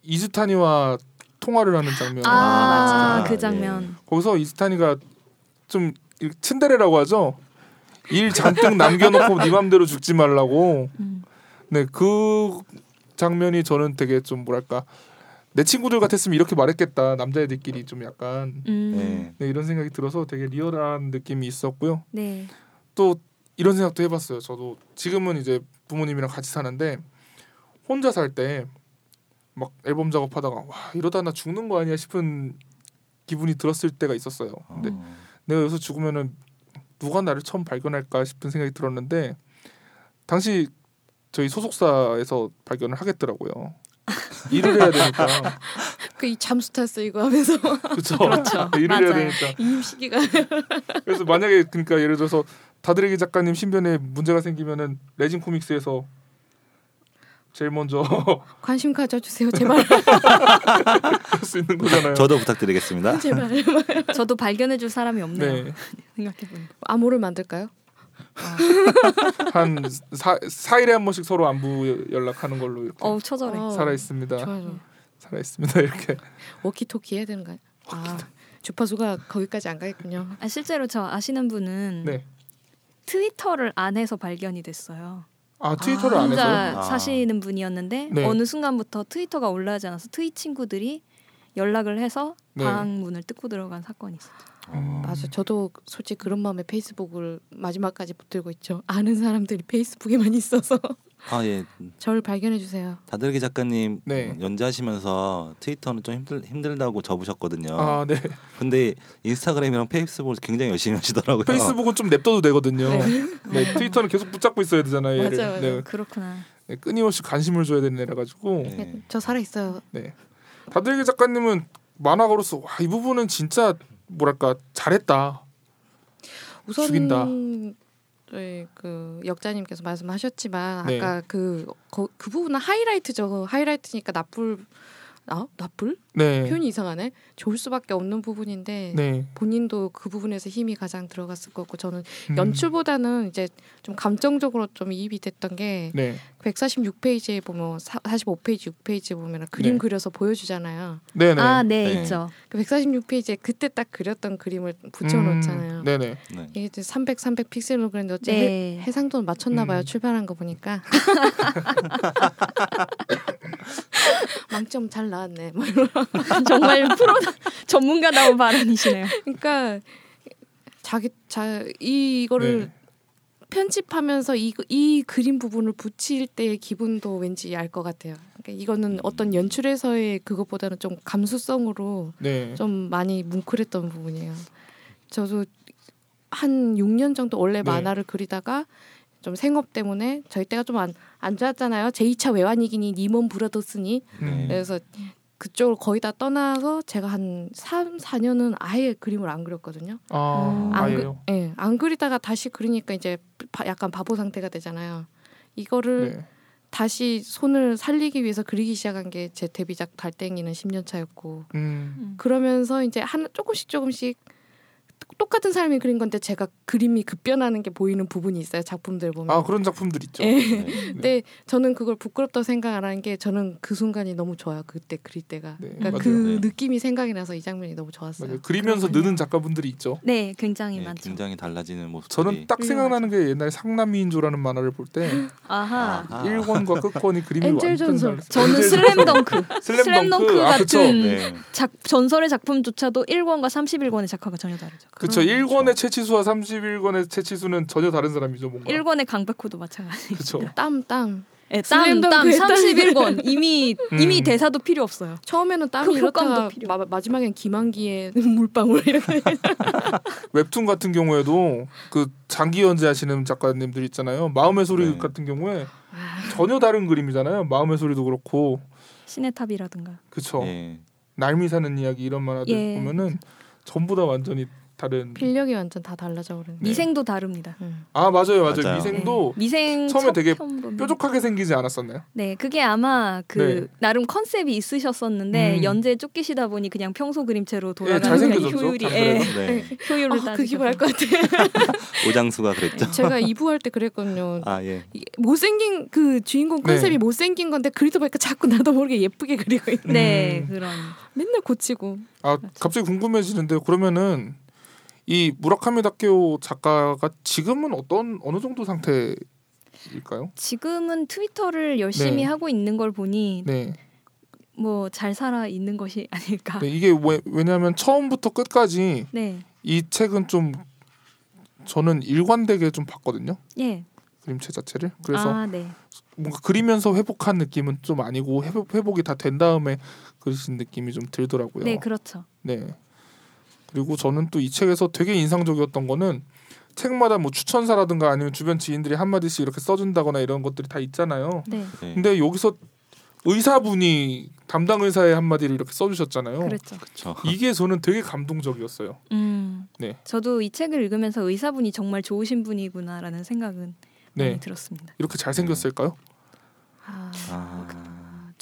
이즈타니와 통화를 하는 장면. 아, 맞아. 그 장면. 거기서 이즈타니가 좀 이- 츤데레라고 하죠. 일 잔뜩 남겨놓고 네 맘대로 죽지 말라고. 음. 네, 그 장면이 저는 되게 좀 뭐랄까 내 친구들 같았으면 이렇게 말했겠다. 남자애들끼리 좀 약간 음. 네. 네, 이런 생각이 들어서 되게 리얼한 느낌이 있었고요. 네. 또 이런 생각도 해봤어요. 저도 지금은 이제 부모님이랑 같이 사는데 혼자 살 때 막 앨범 작업하다가 와 이러다 나 죽는 거 아니야 싶은 기분이 들었을 때가 있었어요. 근데 어, 내가 여기서 죽으면은 누가 나를 처음 발견할까 싶은 생각이 들었는데 당시 저희 소속사에서 발견을 하겠더라고요. 일을 해야 되니까 그이 잠수 탔어 이거 하면서 그렇죠. 그렇죠. 일을 해야 맞아요. 되니까 이임시기가 그래서 만약에 그러니까 예를 들어서 다드레기 작가님 신변에 문제가 생기면은 레진 코믹스에서 제일 먼저 관심 가져주세요 제발 할수 있는 거잖아요. 저도 부탁드리겠습니다. 제발 저도 발견해줄 사람이 없네요. 네. 생각해보니까. 암호를 만들까요? 한 사, 4일에 한 번씩 서로 안부 연락하는 걸로 이렇게 어우 처절해. 어, 살아 있습니다. 좋아 좋아 살아 있습니다. 이렇게. 워키토키 해야 되는 거야? 아 주파수가 거기까지 안 가겠군요. 아, 실제로 저 아시는 분은 네. 트위터를 안 해서 발견이 됐어요. 아 트위터를 안 해서. 혼자 아. 사시는 분이었는데 네. 어느 순간부터 트위터가 올라가지 않아서 트위 친구들이 연락을 해서 네. 방문을 뜯고 들어간 사건이 있었죠. 맞아. 저도 솔직히 그런 마음에 페이스북을 마지막까지 붙들고 있죠. 아는 사람들이 페이스북에만 있어서 아 예, 저를 발견해 주세요. 다들기 작가님 네. 연재하시면서 트위터는 좀 힘들 힘들다고 접으셨거든요. 아 네. 근데 인스타그램이랑 페이스북을 굉장히 열심히 하시더라고요. 페이스북은 좀 냅둬도 되거든요. 네. 트위터는 계속 붙잡고 있어야 되잖아요. 얘를. 맞아요, 맞아요. 네. 그렇구나. 네, 끊임없이 관심을 줘야 되는 애라 가지고. 네. 저 살아 있어요. 네. 다들기 작가님은 만화가로서 와, 이 부분은 진짜 뭐랄까 잘했다. 우선 죽인다. 네, 그 역자님께서 말씀하셨지만 네. 아까 그, 거, 그 부분은 하이라이트죠. 하이라이트니까 나쁠 아 나쁠 네. 표현이 이상하네. 좋을 수밖에 없는 부분인데 네. 본인도 그 부분에서 힘이 가장 들어갔을 거고 저는 음. 연출보다는 이제 좀 감정적으로 좀 이입이 됐던 게 네. 146페이지에 보면 사, 45페이지, 6페이지 보면 그림 네. 그려서 보여주잖아요. 네네. 아, 네, 네. 있죠. 그 146페이지에 그때 딱 그렸던 그림을 붙여놓잖아요. 음, 네네. 네. 이게 이제 300, 300 픽셀로 그렸는데 어째 네. 해, 상도 맞췄나 봐요. 음. 출발한 거 보니까. 망점 잘 나왔네. 뭐 이런. 정말 프로 전문가다운 발언이시네요. 그러니까 자기 자 이거를 네. 편집하면서 이, 이 그림 부분을 붙일 때의 기분도 왠지 알 것 같아요. 그러니까 이거는 어떤 연출에서의 그것보다는 좀 감수성으로 네. 좀 많이 뭉클했던 부분이에요. 저도 한 6년 정도 원래 네. 만화를 그리다가 좀 생업 때문에 저희 때가 좀 안 안 좋았잖아요. 제2차 외환위기니 니몬 브라더스니 음. 그래서 그쪽을 거의 다 떠나서 제가 한 3, 4년은 아예 그림을 안 그렸거든요. 아, 안, 그, 아예요. 예, 안 그리다가 다시 그리니까 이제 바- 약간 바보 상태가 되잖아요. 이거를 네. 다시 손을 살리기 위해서 그리기 시작한 게 제 데뷔작 달땡이는 10년 차였고 음. 그러면서 이제 하나 조금씩 조금씩 똑같은 사람이 그린 건데 제가 그림이 급변하는 게 보이는 부분이 있어요 작품들 보면. 아 그런 작품들 있죠. 예. 네. 근데 저는 그걸 부끄럽다고 생각 안 하는 게 저는 그 순간이 너무 좋아요. 그때 그릴 때가. 네, 그러니까 맞아요. 그 네. 느낌이 생각이 나서 이 장면이 너무 좋았어요. 맞아요. 그리면서. 느는 작가분들이 있죠. 네, 굉장히 네, 많죠. 굉장히 달라지는 모습. 저는 딱 생각나는 게 옛날에 상남미인조라는 만화를 볼 때 아하. 아하. 1권과 끝권이 그림이 엔젤 완전 전설. 저는 슬램덩크. 슬램덩크. 슬램덩크 아. 같은 네. 작 전설의 작품조차도 1권과 31권의 작화가 전혀 다르죠. 그쵸. 1권의 채치수와 31권의 채치수는 전혀 다른 사람이죠, 뭔가. 1권의 강백호도 마찬가지. 그쵸. 땀 땀. 네, 땀, 땀 슬램덩크의 31권 이미 음. 이미 대사도 필요 없어요. 처음에는 땀이 그. 마, 마지막엔 김한기의 물방울 이렇게. 웹툰 같은 경우에도 그 장기 연재하시는 작가님들 있잖아요. 마음의 소리 네. 같은 경우에 전혀 다른 그림이잖아요. 마음의 소리도 그렇고. 신의 탑이라든가. 그쵸. 예. 날미 사는 이야기 이런 만화들 예. 보면은 전부 다 완전히 다른 필력이 완전 다 달라져 버리는. 네. 미생도 다릅니다. 음. 아 맞아요 맞아요, 맞아요. 미생도 네. 미생 처음에 첫 되게 편 보면- 뾰족하게 생기지 않았었나요? 네, 그게 아마 그 네. 나름 컨셉이 있으셨었는데 음. 연재에 쫓기시다 보니 그냥 평소 그림체로 예, 돌아가는 잘생겨졌죠. 효율이 안 예? 네. 효율을 아, 그 기분 알것 같아. 오장수가 그랬죠. 제가 2부 할 때 그랬거든요. 아 예. 못생긴 그 주인공 네. 컨셉이 못생긴 건데 그리다 보니까 자꾸 나도 모르게 예쁘게 그리고 있는. 네, 음. 그런 맨날 고치고. 아 갑자기 궁금해지는데 그러면은 이 무라카미 다케오 작가가 지금은 어떤 어느 정도 상태일까요? 지금은 트위터를 열심히 네. 하고 있는 걸 보니 네. 뭐잘 살아 있는 것이 아닐까. 네 이게 왜, 왜냐하면 처음부터 끝까지 네. 이 책은 좀 저는 일관되게 좀 봤거든요. 예. 그림체 자체를. 그래서 아, 네. 뭔가 그리면서 회복한 느낌은 좀 아니고 회복, 회복이 다 된 다음에 그리신 느낌이 좀 들더라고요. 네, 그렇죠. 네. 그리고 저는 또 이 책에서 되게 인상적이었던 거는 책마다 뭐 추천사라든가 아니면 주변 지인들이 한 마디씩 이렇게 써준다거나 이런 것들이 다 있잖아요. 네. 네. 근데 여기서 의사분이 담당 의사의 한 마디를 이렇게 써주셨잖아요. 그렇죠. 그렇죠. 이게 저는 되게 감동적이었어요. 음. 네. 저도 이 책을 읽으면서 의사분이 정말 좋으신 분이구나라는 생각은 네. 많이 들었습니다. 이렇게 잘 생겼을까요?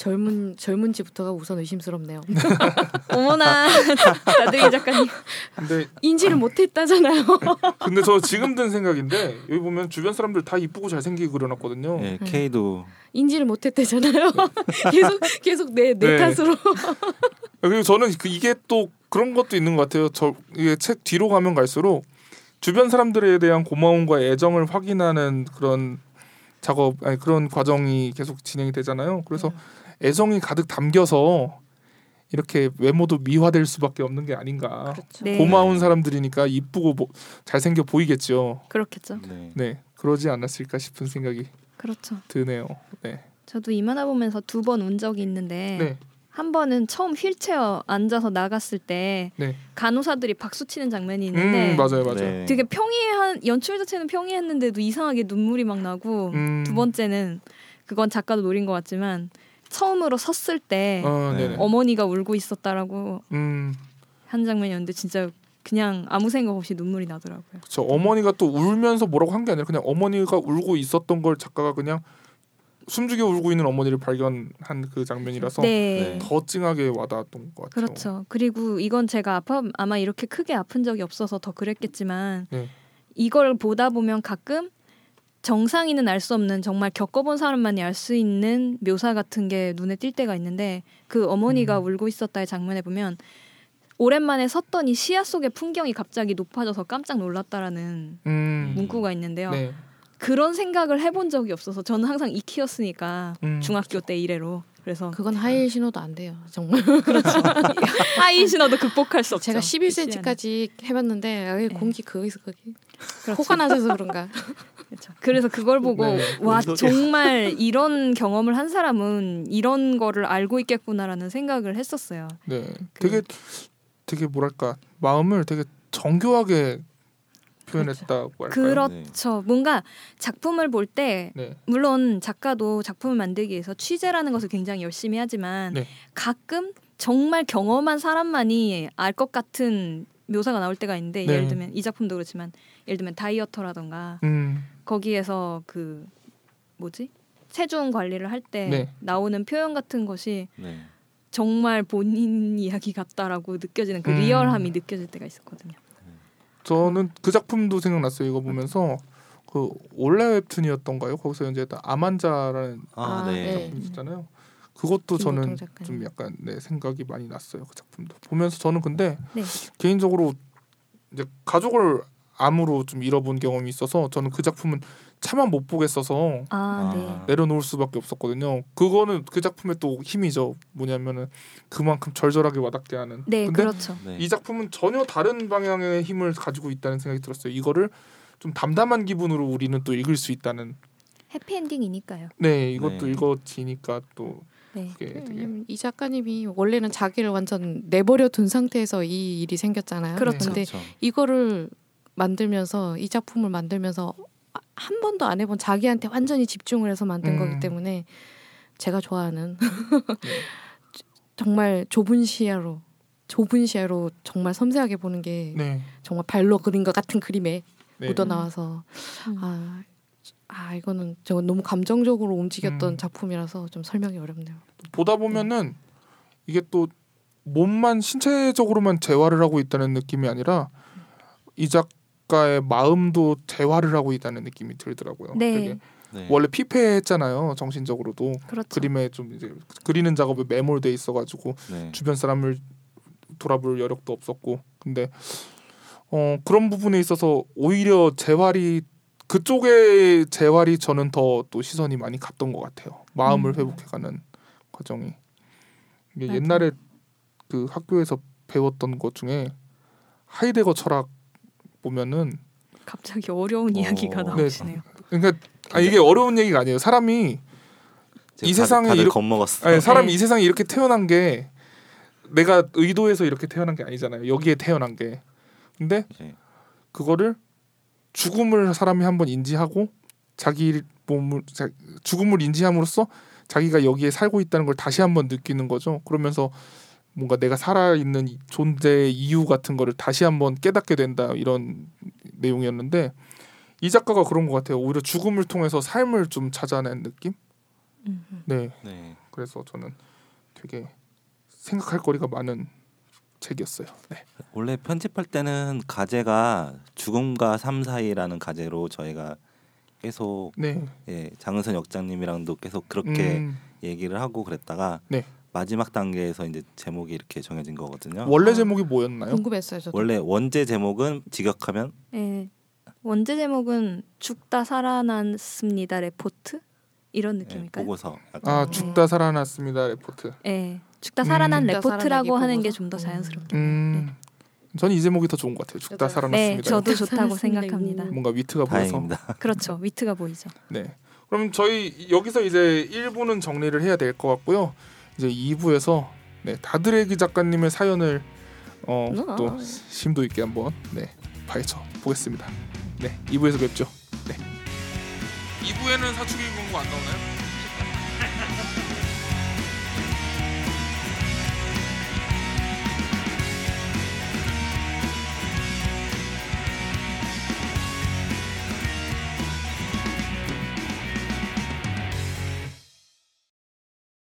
젊은 젊은지부터가 우선 의심스럽네요. 어머나 나들이 작가님. 근데 인지를 못했다잖아요. 근데 저 지금 든 생각인데 여기 보면 주변 사람들 다 이쁘고 잘생기게 그려놨거든요. 예, K도 인지를 못했대잖아요. 계속 계속 내내 네. 탓으로. 그리고 저는 그 이게 또 그런 것도 있는 것 같아요. 저 이게 책 뒤로 가면 갈수록 주변 사람들에 대한 고마움과 애정을 확인하는 그런 작업 아니 그런 과정이 계속 진행이 되잖아요. 그래서 애정이 가득 담겨서 이렇게 외모도 미화될 수밖에 없는 게 아닌가. 그렇죠. 네. 고마운 사람들이니까 이쁘고 뭐 잘생겨 보이겠죠. 그렇겠죠. 네. 네, 그러지 않았을까 싶은 생각이 그렇죠. 드네요. 네, 저도 이 만화 보면서 두 번 운 적이 있는데 네, 한 번은 처음 휠체어 앉아서 나갔을 때 네. 간호사들이 박수 치는 장면이 있는데 음 맞아요, 맞아요. 네. 되게 평이한 연출 자체는 평이했는데도 이상하게 눈물이 막 나고 음. 두 번째는 그건 작가도 노린 것 같지만 처음으로 섰을 때 어, 네네. 어머니가 울고 있었다라고 음, 한 장면이었는데 진짜 그냥 아무 생각 없이 눈물이 나더라고요. 저 어머니가 또 울면서 뭐라고 한 게 아니라 그냥 어머니가 울고 있었던 걸 작가가 그냥 숨죽여 울고 있는 어머니를 발견한 그 장면이라서 네. 더 찡하게 와닿았던 것 같아요. 그렇죠. 그리고 이건 제가 아파 아마 이렇게 크게 아픈 적이 없어서 더 그랬겠지만 네. 이걸 보다 보면 가끔 정상인은 알 수 없는 정말 겪어본 사람만이 알 수 있는 묘사 같은 게 눈에 띌 때가 있는데 그 어머니가 음. 울고 있었다의 장면에 보면 오랜만에 섰더니 시야 속의 풍경이 갑자기 높아져서 깜짝 놀랐다라는 음, 문구가 있는데요. 네. 그런 생각을 해본 적이 없어서 저는 항상 이 키였으니까 음. 중학교 때 이래로 그래서 그건 하이힐 신어도 안 돼요. 정말. 하이힐 신어도 극복할 수 없죠. 제가 시안은. 11cm까지 해봤는데 네. 공기 거기서 거기 그렇죠. 코가 나서 그런가. 그렇죠. 그래서 그걸 보고 네. 와. 정말 이런 경험을 한 사람은 이런 거를 알고 있겠구나라는 생각을 했었어요. 네. 그- 되게 되게 뭐랄까 마음을 되게 정교하게 표현했다고 할까요? 그렇죠. 뭔가 작품을 볼때 네. 물론 작가도 작품을 만들기 위해서 취재라는 것을 굉장히 열심히 하지만 네. 가끔 정말 경험한 사람만이 알 것 같은 묘사가 나올 때가 있는데 네. 예를 들면 이 작품도 그렇지만 예를 들면 다이어터라던가 음, 거기에서 그 뭐지 체중 관리를 할때 네. 나오는 표현 같은 것이 네. 정말 본인 이야기 같다라고 느껴지는 그 음. 리얼함이 느껴질 때가 있었거든요. 저는 그 작품도 생각났어요. 이거 보면서 그 올레 웹툰이었던가요? 거기서 이제 아만자라는 아, 아, 네. 네. 작품 있었잖아요. 그것도 저는. 좀 약간 네, 생각이 많이 났어요. 그 작품도 보면서 저는 근데 네. 개인적으로 이제 가족을 암으로 좀 잃어본 경험이 있어서 저는 그 작품은 차마 못 보겠어서 아, 아. 네. 내려놓을 수밖에 없었거든요. 그거는 그 작품의 또 힘이죠. 뭐냐면은 그만큼 절절하게 와닿게 하는. 네, 근데 그렇죠. 네. 이 작품은 전혀 다른 방향의 힘을 가지고 있다는 생각이 들었어요. 이거를 좀 담담한 기분으로 우리는 또 읽을 수 있다는. 해피엔딩이니까요. 네, 이것도 네. 읽어지니까 또 네. 되게 왜냐면 이 작가님이 원래는 자기를 완전 내버려 둔 상태에서 이 일이 생겼잖아요. 그렇죠. 근데 그렇죠. 이거를 만들면서 이 작품을 만들면서 아- 한 번도 안 해본 자기한테 완전히 집중을 해서 만든 음. 거기 때문에 제가 좋아하는 정말 좁은 시야로 좁은 시야로 정말 섬세하게 보는 게 네, 정말 발로 그린 것 같은 그림에 네. 묻어 나와서 음. 아, 아 이거는 제가 너무 감정적으로 움직였던 음. 작품이라서 좀 설명이 어렵네요. 보다 보면은 이게 또 몸만 신체적으로만 재활을 하고 있다는 느낌이 아니라 이 작 가의 마음도 재활을 하고 있다는 느낌이 들더라고요. 네. 되게 네. 원래 피폐했잖아요 정신적으로도 그렇죠. 그림에 좀 이제 그리는 작업에 매몰돼 있어가지고 네. 주변 사람을 돌아볼 여력도 없었고 근데 어 그런 부분에 있어서 오히려 재활이 그쪽의 재활이 저는 더 또 시선이 많이 갔던 것 같아요 마음을 음. 회복해가는 과정이 이게. 옛날에 그 학교에서 배웠던 것 중에 하이데거 철학 보면은 갑자기 어려운 이야기가 어, 네. 나오시네요. 그러니까 아 이게 어려운 얘기가 아니에요 사람이 이 세상에 이렇게- 겁먹었어. 아니, 사람이 네. 이 세상에 이렇게 태어난 게 내가 의도해서 이렇게 태어난 게 아니잖아요. 여기에 태어난 게. 근데 네. 그거를 죽음을 사람이 한번 인지하고 자기 몸을 자, 죽음을 인지함으로써 자기가 여기에 살고 있다는 걸 다시 한번 느끼는 거죠. 그러면서 뭔가 내가 살아 있는 존재의 이유 같은 거를 다시 한번 깨닫게 된다 이런 내용이었는데 이 작가가 그런 것 같아요. 오히려 죽음을 통해서 삶을 좀 찾아낸 느낌. 음. 네. 네. 그래서 저는 되게 생각할 거리가 많은 책이었어요. 네. 원래 편집할 때는 가제가 죽음과 삶 사이라는 가제로 저희가 계속 네. 예, 장은선 역장님이랑도 계속 그렇게 음, 얘기를 하고 그랬다가 네. 마지막 단계에서 이제 제목이 이렇게 정해진 거거든요. 원래 아. 제목이 뭐였나요? 궁금했어요. 저도. 원래 원제 제목은 직역하면 네. 원제 제목은 죽다 살아났습니다 레포트 이런 예, 느낌일까요? 보고서. 약간 아 죽다 살아났습니다 레포트. 네. 죽다 음. 살아난 죽다 레포트라고 하는 게 보고서? 좀더 음. 자연스럽게. 음, 저는 이 제목이 더 좋은 것 같아요. 죽다. 살아났습니다. 네, 저도 좋다고 생각합니다. 뭔가 위트가 보여서. 그렇죠. 위트가 보이죠. 네. 그럼 저희 여기서 이제 1부는 정리를 해야 될 것 같고요. 이제 2부에서 네, 다드레기 작가님의 사연을 어, 아. 또 심도 있게 한번 네, 파헤쳐 보겠습니다. 네, 2부에서 뵙죠. 네. 2부에는 사춘기 공부 안 나오나요?